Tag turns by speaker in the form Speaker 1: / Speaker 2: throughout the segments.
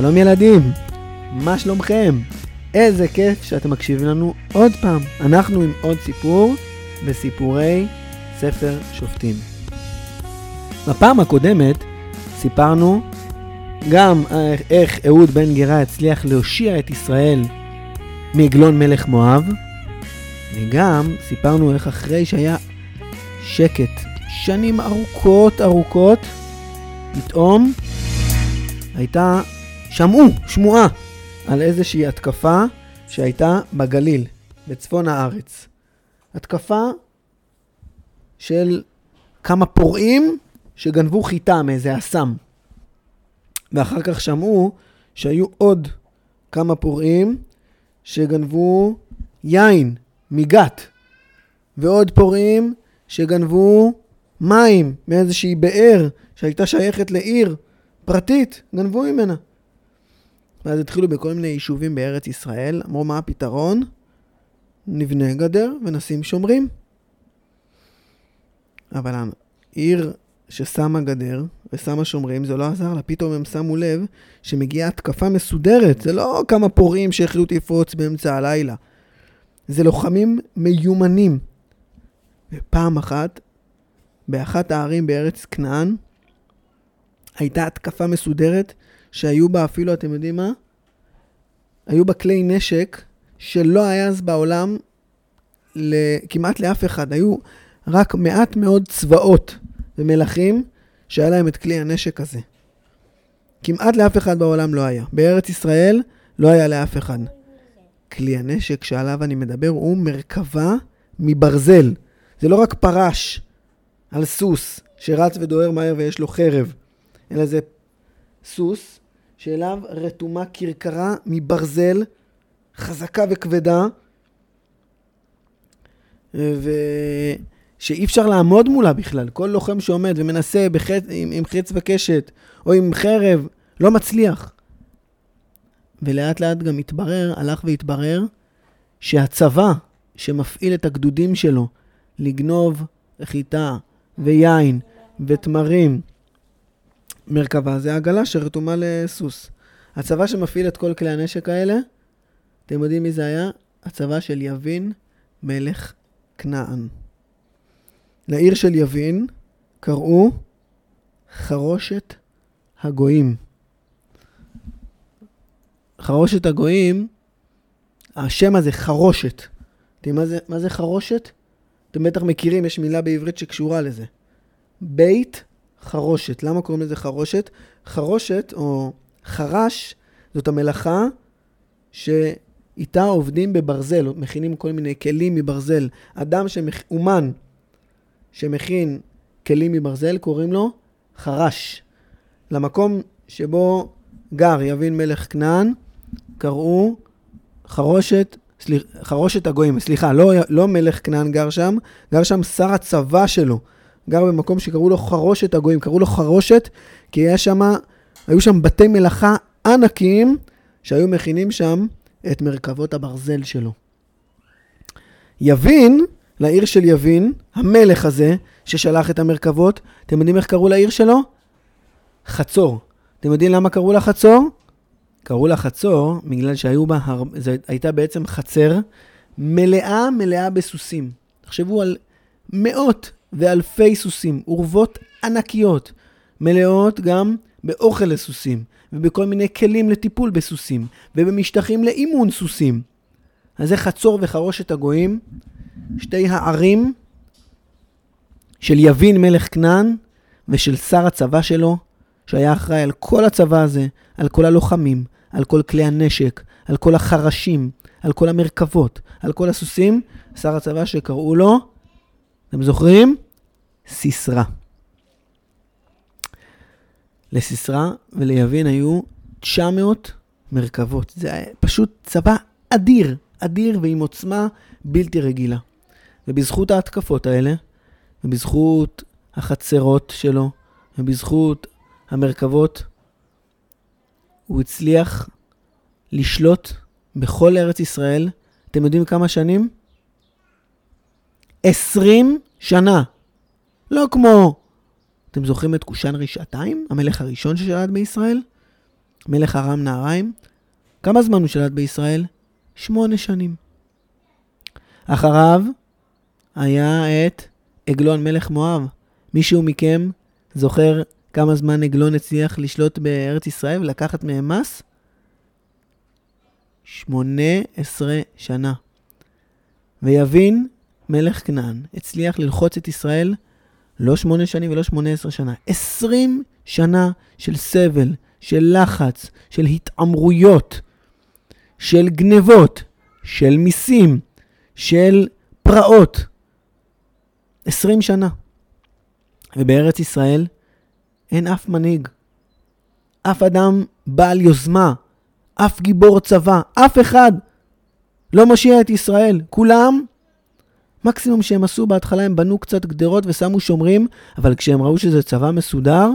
Speaker 1: שלום ילדים, מה שלומכם? איזה כיף שאתם מקשיבים לנו עוד פעם. אנחנו עם עוד סיפור בסיפורי ספר שופטים. בפעם הקודמת סיפרנו גם איך אהוד בן גרה הצליח להושיע את ישראל מעגלון מלך מואב, וגם סיפרנו איך אחרי שהיה שקט שנים ארוכות ארוכות, פתאום הייתה, שמעו, שמועה, על איזושהי התקפה שהייתה בגליל, בצפון הארץ. התקפה של כמה פורעים שגנבו חיטה מאיזה אסם. ואחר כך שמעו שהיו עוד כמה פורעים שגנבו יין מגת, ועוד פורעים שגנבו מים מאיזושהי באר שהייתה שייכת לעיר פרטית, גנבו ממנה. ואז התחילו בכל מיני יישובים בארץ ישראל, אמרו מה הפתרון? נבנה גדר ונשים שומרים. אבל העיר ששמה גדר ושמה שומרים, זה לא עזר לה. פתאום הם שמו לב שמגיעה התקפה מסודרת. זה לא כמה פורעים שהחליטו לפרוץ באמצע הלילה. זה לוחמים מיומנים. ופעם אחת, באחת הערים בארץ כנען, הייתה התקפה מסודרת שהיו בה אפילו, אתם יודעים מה? היו בה כלי נשק שלא היה אז בעולם כמעט לאף אחד. היו רק מעט מאוד צבאות ומלכים שהיה להם את כלי הנשק הזה. כמעט לאף אחד בעולם לא היה. בארץ ישראל לא היה לאף אחד. כלי הנשק שעליו אני מדבר הוא מרכבה מברזל. זה לא רק פרש על סוס שרץ ודוהר מהר ויש לו חרב, אלא זה סוס שאליו רתומה כרכרה מברזל חזקה וכבדה, ושאי אפשר לעמוד מולה בכלל. כל לוחם שעומד ומנסה בחץ, עם, עם חץ וקשת או עם חרב, לא מצליח. ולאט לאט גם התברר, הלך והתברר, שהצבא שמפעיל את הגדודים שלו לגנוב חיטה ויין ותמרים, מרכבה זה עגלה שרתומה לסוס. הצבא שמפעיל את כל כלי הנשק האלה, אתם יודעים מי זה היה? הצבא של יבין מלך כנען. לעיר של יבין קראו חרושת הגויים. חרושת הגויים, השם הזה חרושת. אתם מה זה, מה זה חרושת? אתם בטח מכירים, יש מילה בעברית שקשורה לזה. בית חרושת. למה קוראים לזה חרושת? חרושת, או חרש, זאת המלאכה שאיתה עובדים בברזל, מכינים כל מיני כלים מברזל. אדם, שמכ... אומן שמכין כלים מברזל, קוראים לו חרש. למקום שבו גר יבין מלך כנען, קראו חרושת, סליח, חרושת הגויים, סליחה, לא, לא מלך כנען גר שם, גר שם שר הצבא שלו. גר במקום שקראו לו חרושת הגויים. קראו לו חרושת כי היה שם, היו שם בתי מלאכה ענקיים שהיו מכינים שם את מרכבות הברזל שלו. יבין, לעיר של יבין, המלך הזה ששלח את המרכבות, אתם יודעים איך קראו לעיר שלו? חצור. אתם יודעים למה קראו לה חצור? קראו לה חצור בגלל שהיו בה, הר... זו הייתה בעצם חצר מלאה מלאה בסוסים. תחשבו על מאות ואלפי סוסים, אורוות ענקיות, מלאות גם באוכל לסוסים, ובכל מיני כלים לטיפול בסוסים, ובמשטחים לאימון סוסים. אז זה חצור וחרושת הגויים, שתי הערים של יבין מלך כנען ושל שר הצבא שלו, שהיה אחראי על כל הצבא הזה, על כל הלוחמים, על כל כלי הנשק, על כל החרשים, על כל המרכבות, על כל הסוסים, שר הצבא שקראו לו אתם זוכרים? סיסרא. לסיסרא וליבין היו 900 מרכבות. זה פשוט צבא אדיר, אדיר ועם עוצמה בלתי רגילה. ובזכות ההתקפות האלה, ובזכות החצרות שלו, ובזכות המרכבות, הוא הצליח לשלוט בכל ארץ ישראל. אתם יודעים כמה שנים? 20 שנה. לא כמו, אתם זוכרים את קושאן רשעתיים, המלך הראשון ששלט בישראל? מלך ארם נהריים, כמה זמן הוא שלט בישראל? שמונה שנים. אחריו היה את עגלון מלך מואב. מישהו מכם זוכר כמה זמן עגלון הצליח לשלוט בארץ ישראל ולקחת מהם מס? 18 שנה. ויבין מלך כנען הצליח ללחוץ את ישראל לא שמונה שנים ולא שמונה עשרה שנה, עשרים שנה של סבל, של לחץ, של התעמרויות, של גנבות, של מיסים, של פרעות. עשרים שנה. ובארץ ישראל אין אף מנהיג, אף אדם בעל יוזמה, אף גיבור צבא, אף אחד לא מושיע את ישראל. כולם, מקסימום שהם עשו בהתחלה, הם בנו קצת גדרות ושמו שומרים, אבל כשהם ראו שזה צבא מסודר,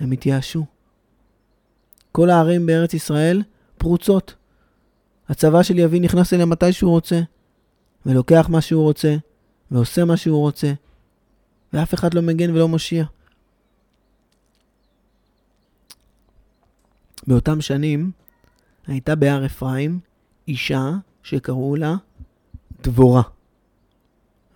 Speaker 1: הם התייאשו. כל הערים בארץ ישראל פרוצות. הצבא של יבין נכנס אליהם מתי שהוא רוצה, ולוקח מה שהוא רוצה, ועושה מה שהוא רוצה, ואף אחד לא מגן ולא מושיע. באותם שנים הייתה בהר אפרים אישה שקראו לה דבורה,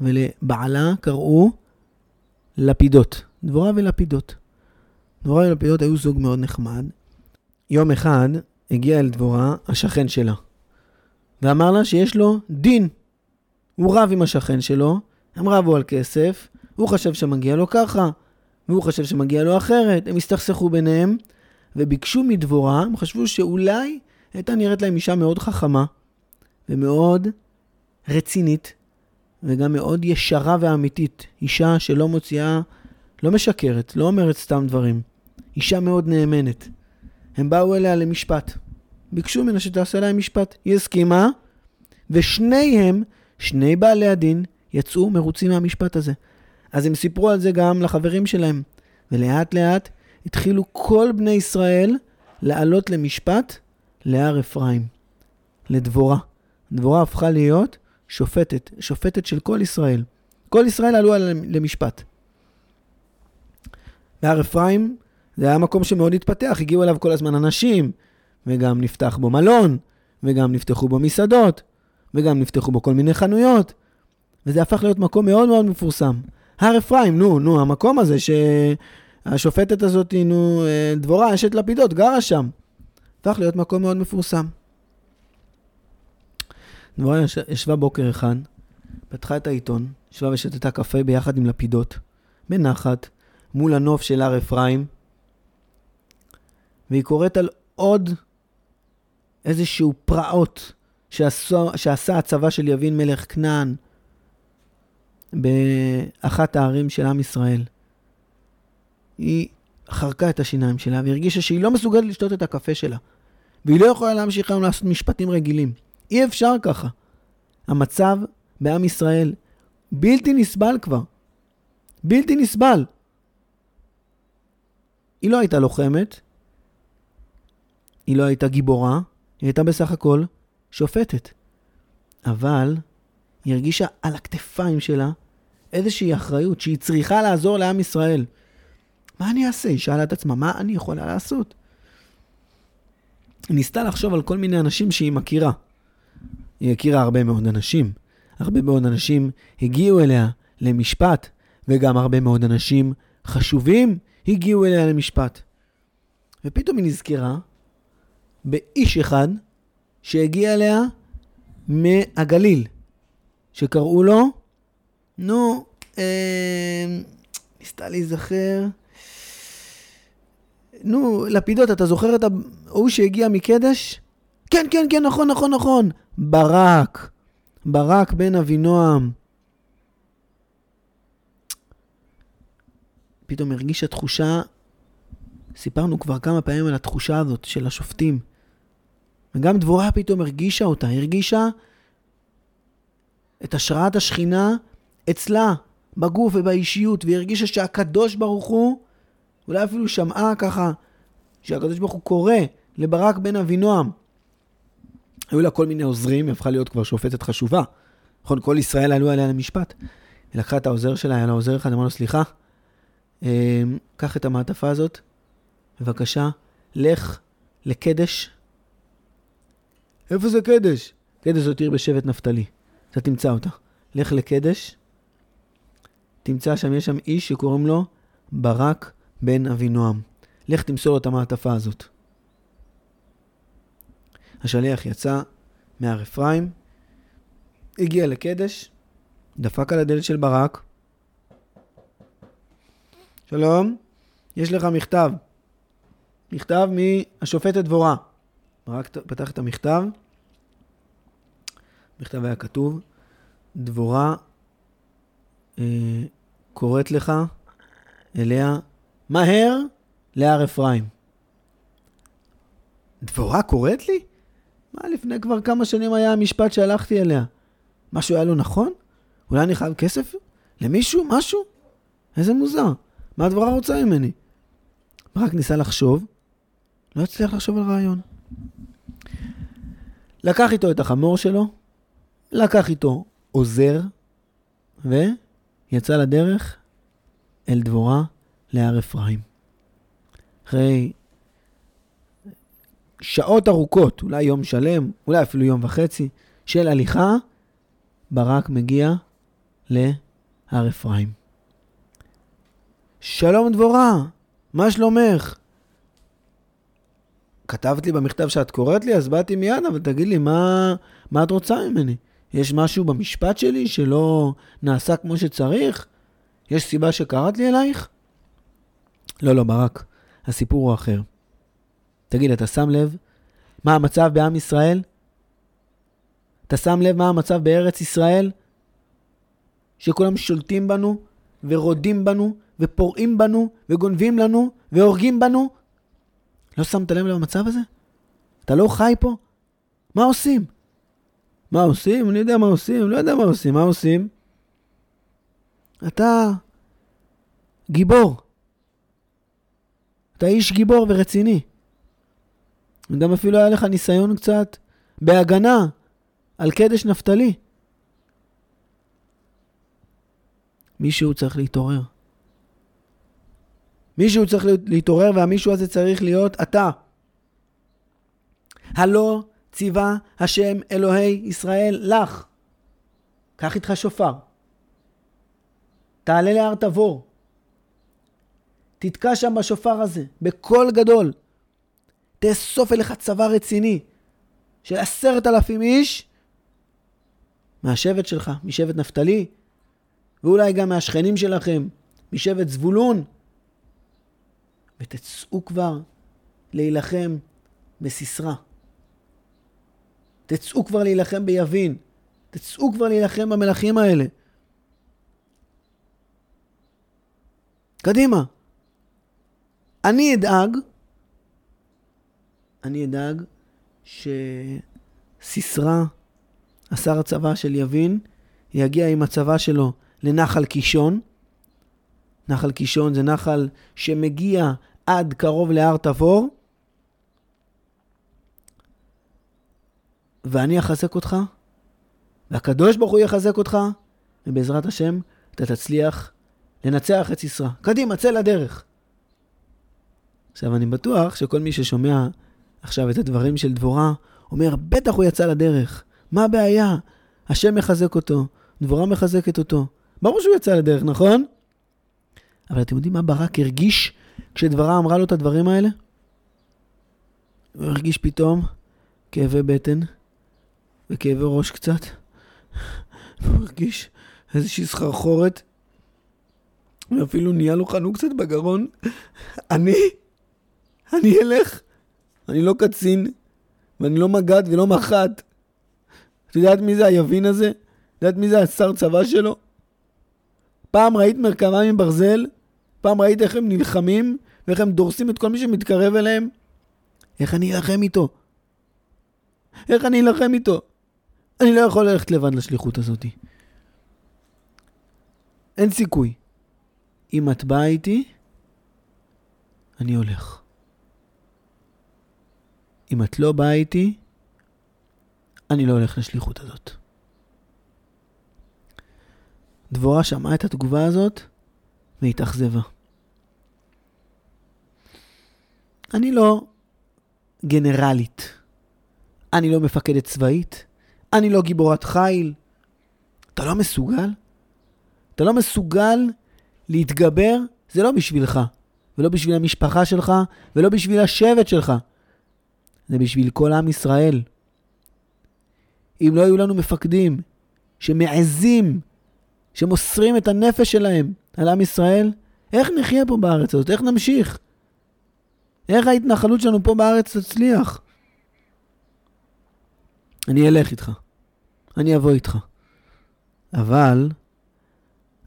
Speaker 1: ולבעלה קראו לפידות. דבורה ולפידות. דבורה ולפידות היו זוג מאוד נחמד. יום אחד הגיע אל דבורה השכן שלה, ואמר לה שיש לו דין. הוא רב עם השכן שלו, הם רבו על כסף, הוא חשב שמגיע לו ככה, והוא חשב שמגיע לו אחרת, הם הסתכסכו ביניהם, וביקשו מדבורה, הם חשבו שאולי הייתה נראית להם אישה מאוד חכמה, ומאוד רצינית, וגם מאוד ישרה ואמיתית. אישה שלא מוציאה, לא משקרת, לא אומרת סתם דברים. אישה מאוד נאמנת. הם באו אליה למשפט. ביקשו ממנה שתעשה להם משפט. היא הסכימה, ושניהם, שני בעלי הדין, יצאו מרוצים מהמשפט הזה. אז הם סיפרו על זה גם לחברים שלהם. ולאט לאט התחילו כל בני ישראל לעלות למשפט להר אפרים, לדבורה. דבורה הפכה להיות שופטת, שופטת של כל ישראל. כל ישראל עלו למשפט. בהר אפרים זה היה מקום שמאוד התפתח, הגיעו אליו כל הזמן אנשים, וגם נפתח בו מלון, וגם נפתחו בו מסעדות, וגם נפתחו בו כל מיני חנויות, וזה הפך להיות מקום מאוד מאוד מפורסם. הר אפרים, נו, נו, המקום הזה שהשופטת הזאת, נו, אה, דבורה, אשת לפידות, גרה שם. הפך להיות מקום מאוד מפורסם. דבורה ישבה בוקר אחד, פתחה את העיתון, ישבה ושתתה קפה ביחד עם לפידות, בנחת, מול הנוף של הר אפרים, והיא קוראת על עוד איזשהו פרעות שעשו, שעשה הצבא של יבין מלך כנען באחת הערים של עם ישראל. היא חרקה את השיניים שלה והרגישה שהיא לא מסוגלת לשתות את הקפה שלה. והיא לא יכולה להמשיך היום לעשות משפטים רגילים. אי אפשר ככה. המצב בעם ישראל בלתי נסבל כבר. בלתי נסבל. היא לא הייתה לוחמת, היא לא הייתה גיבורה, היא הייתה בסך הכל שופטת. אבל היא הרגישה על הכתפיים שלה איזושהי אחריות שהיא צריכה לעזור לעם ישראל. מה אני אעשה? היא שאלה את עצמה, מה אני יכולה לעשות? היא ניסתה לחשוב על כל מיני אנשים שהיא מכירה. היא הכירה הרבה מאוד אנשים. הרבה מאוד אנשים הגיעו אליה למשפט, וגם הרבה מאוד אנשים חשובים הגיעו אליה למשפט. ופתאום היא נזכרה באיש אחד שהגיע אליה מהגליל, שקראו לו, נו, אה, ניסתה להיזכר, נו, לפידות, אתה זוכר את ההוא שהגיע מקדש? כן, כן, כן, נכון, נכון, נכון. ברק. ברק בן אבינועם. פתאום הרגישה תחושה, סיפרנו כבר כמה פעמים על התחושה הזאת של השופטים. וגם דבורה פתאום הרגישה אותה, הרגישה את השראת השכינה אצלה, בגוף ובאישיות, והיא הרגישה שהקדוש ברוך הוא אולי אפילו שמעה ככה שהקדוש ברוך הוא קורא לברק בן אבינועם. היו לה כל מיני עוזרים, היא הפכה להיות כבר שופטת חשובה. נכון, כל ישראל עלו עליה למשפט. היא לקחה את העוזר שלה, היה לה עוזר אחד, אמר לו, סליחה, אה, קח את המעטפה הזאת, בבקשה, לך לקדש. איפה זה קדש? קדש זאת עיר בשבט נפתלי. אתה תמצא אותה. לך לקדש, תמצא שם, יש שם איש שקוראים לו ברק בן אבינועם. לך תמסור את המעטפה הזאת. השליח יצא מהר אפרים, הגיע לקדש, דפק על הדלת של ברק. שלום, יש לך מכתב. מכתב מהשופטת דבורה. ברק פתח את המכתב. המכתב היה כתוב, דבורה אה, קוראת לך אליה מהר להר אפרים. דבורה קוראת לי? מה, לפני כבר כמה שנים היה המשפט שהלכתי אליה? משהו היה לו נכון? אולי אני חייב כסף? למישהו? משהו? איזה מוזר. מה הדבורה רוצה ממני? רק ניסה לחשוב, לא הצליח לחשוב על רעיון. לקח איתו את החמור שלו, לקח איתו עוזר, ויצא לדרך אל דבורה להר אפרים. אחרי שעות ארוכות, אולי יום שלם, אולי אפילו יום וחצי, של הליכה, ברק מגיע להר אפרים. שלום דבורה, מה שלומך? כתבת לי במכתב שאת קוראת לי, אז באתי מיד, אבל תגיד לי, מה, מה את רוצה ממני? יש משהו במשפט שלי שלא נעשה כמו שצריך? יש סיבה שקראת לי אלייך? לא, לא, ברק, הסיפור הוא אחר. תגיד, אתה שם לב מה המצב בעם ישראל? אתה שם לב מה המצב בארץ ישראל? שכולם שולטים בנו, ורודים בנו, ופורעים בנו, וגונבים לנו, והורגים בנו? לא שמת לב למצב הזה? אתה לא חי פה? מה עושים? מה עושים? אני יודע מה עושים, לא יודע מה עושים. מה עושים? אתה גיבור. אתה איש גיבור ורציני. וגם אפילו היה לך ניסיון קצת בהגנה על קדש נפתלי. מישהו צריך להתעורר. מישהו צריך להתעורר, והמישהו הזה צריך להיות אתה. הלא ציווה השם אלוהי ישראל לך. קח איתך שופר. תעלה להר תבור. תתקע שם בשופר הזה, בקול גדול. תאסוף אליך צבא רציני של עשרת אלפים איש מהשבט שלך, משבט נפתלי, ואולי גם מהשכנים שלכם, משבט זבולון, ותצאו כבר להילחם בסיסרא. תצאו כבר להילחם ביבין. תצאו כבר להילחם במלכים האלה. קדימה. אני אדאג, אני אדאג שסיסרא, השר הצבא של יבין, יגיע עם הצבא שלו לנחל קישון. נחל קישון זה נחל שמגיע עד קרוב להר תבור, ואני אחזק אותך, והקדוש ברוך הוא יחזק אותך, ובעזרת השם אתה תצליח לנצח את סיסרא. קדימה, צא לדרך. עכשיו, אני בטוח שכל מי ששומע עכשיו את הדברים של דבורה, אומר, בטח הוא יצא לדרך. מה הבעיה? השם מחזק אותו, דבורה מחזקת אותו. ברור שהוא יצא לדרך, נכון? אבל אתם יודעים מה ברק הרגיש כשדברה אמרה לו את הדברים האלה? הוא הרגיש פתאום כאבי בטן וכאבי ראש קצת. והוא הרגיש איזושהי סחרחורת, ואפילו נהיה לו חנוק קצת בגרון. אני? אני אלך? אני לא קצין, ואני לא מג"ד ולא מח"ט. את יודעת מי זה היבין הזה? את יודעת מי זה השר צבא שלו? פעם ראית מרכבה מברזל? פעם ראית איך הם נלחמים ואיך הם דורסים את כל מי שמתקרב אליהם? איך אני אלחם איתו? איך אני אלחם איתו? אני לא יכול ללכת לבד לשליחות הזאת. אין סיכוי. אם את באה איתי, אני הולך. אם את לא באה איתי, אני לא הולך לשליחות הזאת. דבורה שמעה את התגובה הזאת והתאכזבה. אני לא גנרלית. אני לא מפקדת צבאית, אני לא גיבורת חיל. אתה לא מסוגל? אתה לא מסוגל להתגבר, זה לא בשבילך, ולא בשביל המשפחה שלך, ולא בשביל השבט שלך. זה בשביל כל עם ישראל. אם לא היו לנו מפקדים שמעזים, שמוסרים את הנפש שלהם על עם ישראל, איך נחיה פה בארץ הזאת? איך נמשיך? איך ההתנחלות שלנו פה בארץ תצליח? אני אלך איתך. אני אבוא איתך. אבל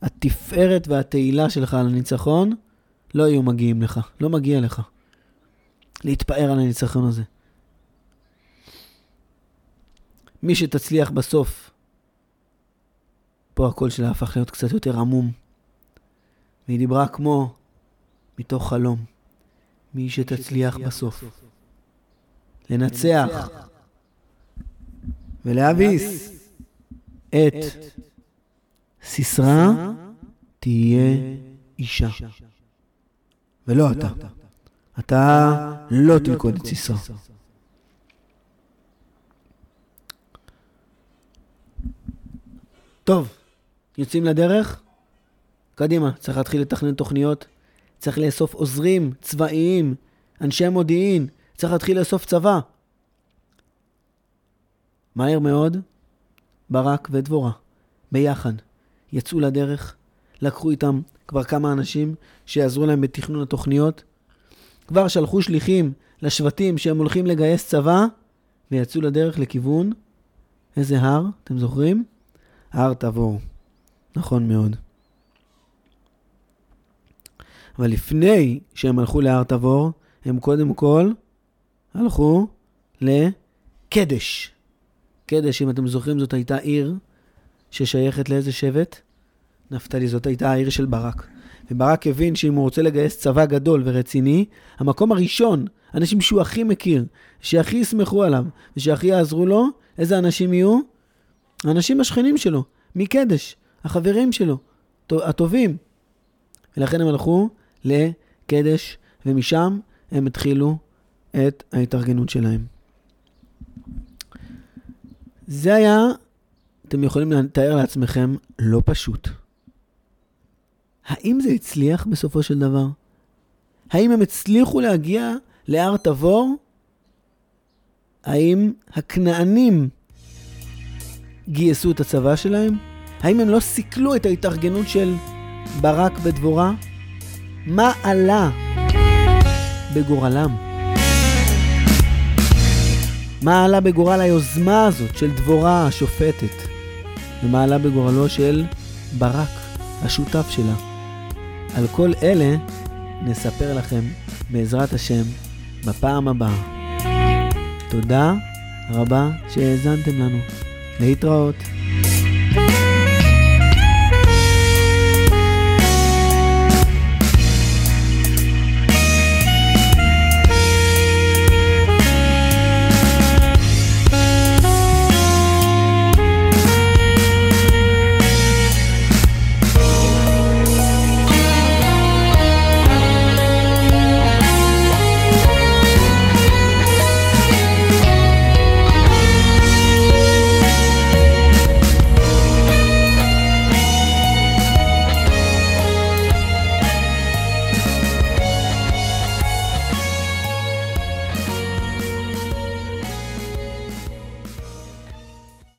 Speaker 1: התפארת והתהילה שלך על הניצחון לא יהיו מגיעים לך. לא מגיע לך. להתפאר על הניצחון הזה. מי שתצליח בסוף, פה הקול שלה הפך להיות קצת יותר עמום. והיא דיברה כמו מתוך חלום. מי שתצליח בסוף. לנצח ולהביס את סיסרא תהיה אישה. ולא אתה. אתה לא תלכוד את סיסרא. טוב, יוצאים לדרך? קדימה, צריך להתחיל לתכנן תוכניות, צריך לאסוף עוזרים צבאיים, אנשי מודיעין, צריך להתחיל לאסוף צבא. מהר מאוד, ברק ודבורה, ביחד, יצאו לדרך, לקחו איתם כבר כמה אנשים שיעזרו להם בתכנון התוכניות, כבר שלחו שליחים לשבטים שהם הולכים לגייס צבא, ויצאו לדרך לכיוון, איזה הר, אתם זוכרים? הר תבור. נכון מאוד. אבל לפני שהם הלכו להר תבור, הם קודם כל הלכו לקדש. קדש, אם אתם זוכרים, זאת הייתה עיר ששייכת לאיזה שבט? נפתלי, זאת הייתה העיר של ברק. וברק הבין שאם הוא רוצה לגייס צבא גדול ורציני, המקום הראשון, אנשים שהוא הכי מכיר, שהכי יסמכו עליו ושהכי יעזרו לו, איזה אנשים יהיו? האנשים השכנים שלו, מקדש, החברים שלו, הטובים. ולכן הם הלכו לקדש, ומשם הם התחילו את ההתארגנות שלהם. זה היה, אתם יכולים לתאר לעצמכם, לא פשוט. האם זה הצליח בסופו של דבר? האם הם הצליחו להגיע להר תבור? האם הכנענים גייסו את הצבא שלהם? האם הם לא סיכלו את ההתארגנות של ברק ודבורה? מה עלה בגורלם? מה עלה בגורל היוזמה הזאת של דבורה השופטת? ומה עלה בגורלו של ברק, השותף שלה? על כל אלה נספר לכם, בעזרת השם, בפעם הבאה. תודה רבה שהאזנתם לנו. להתראות.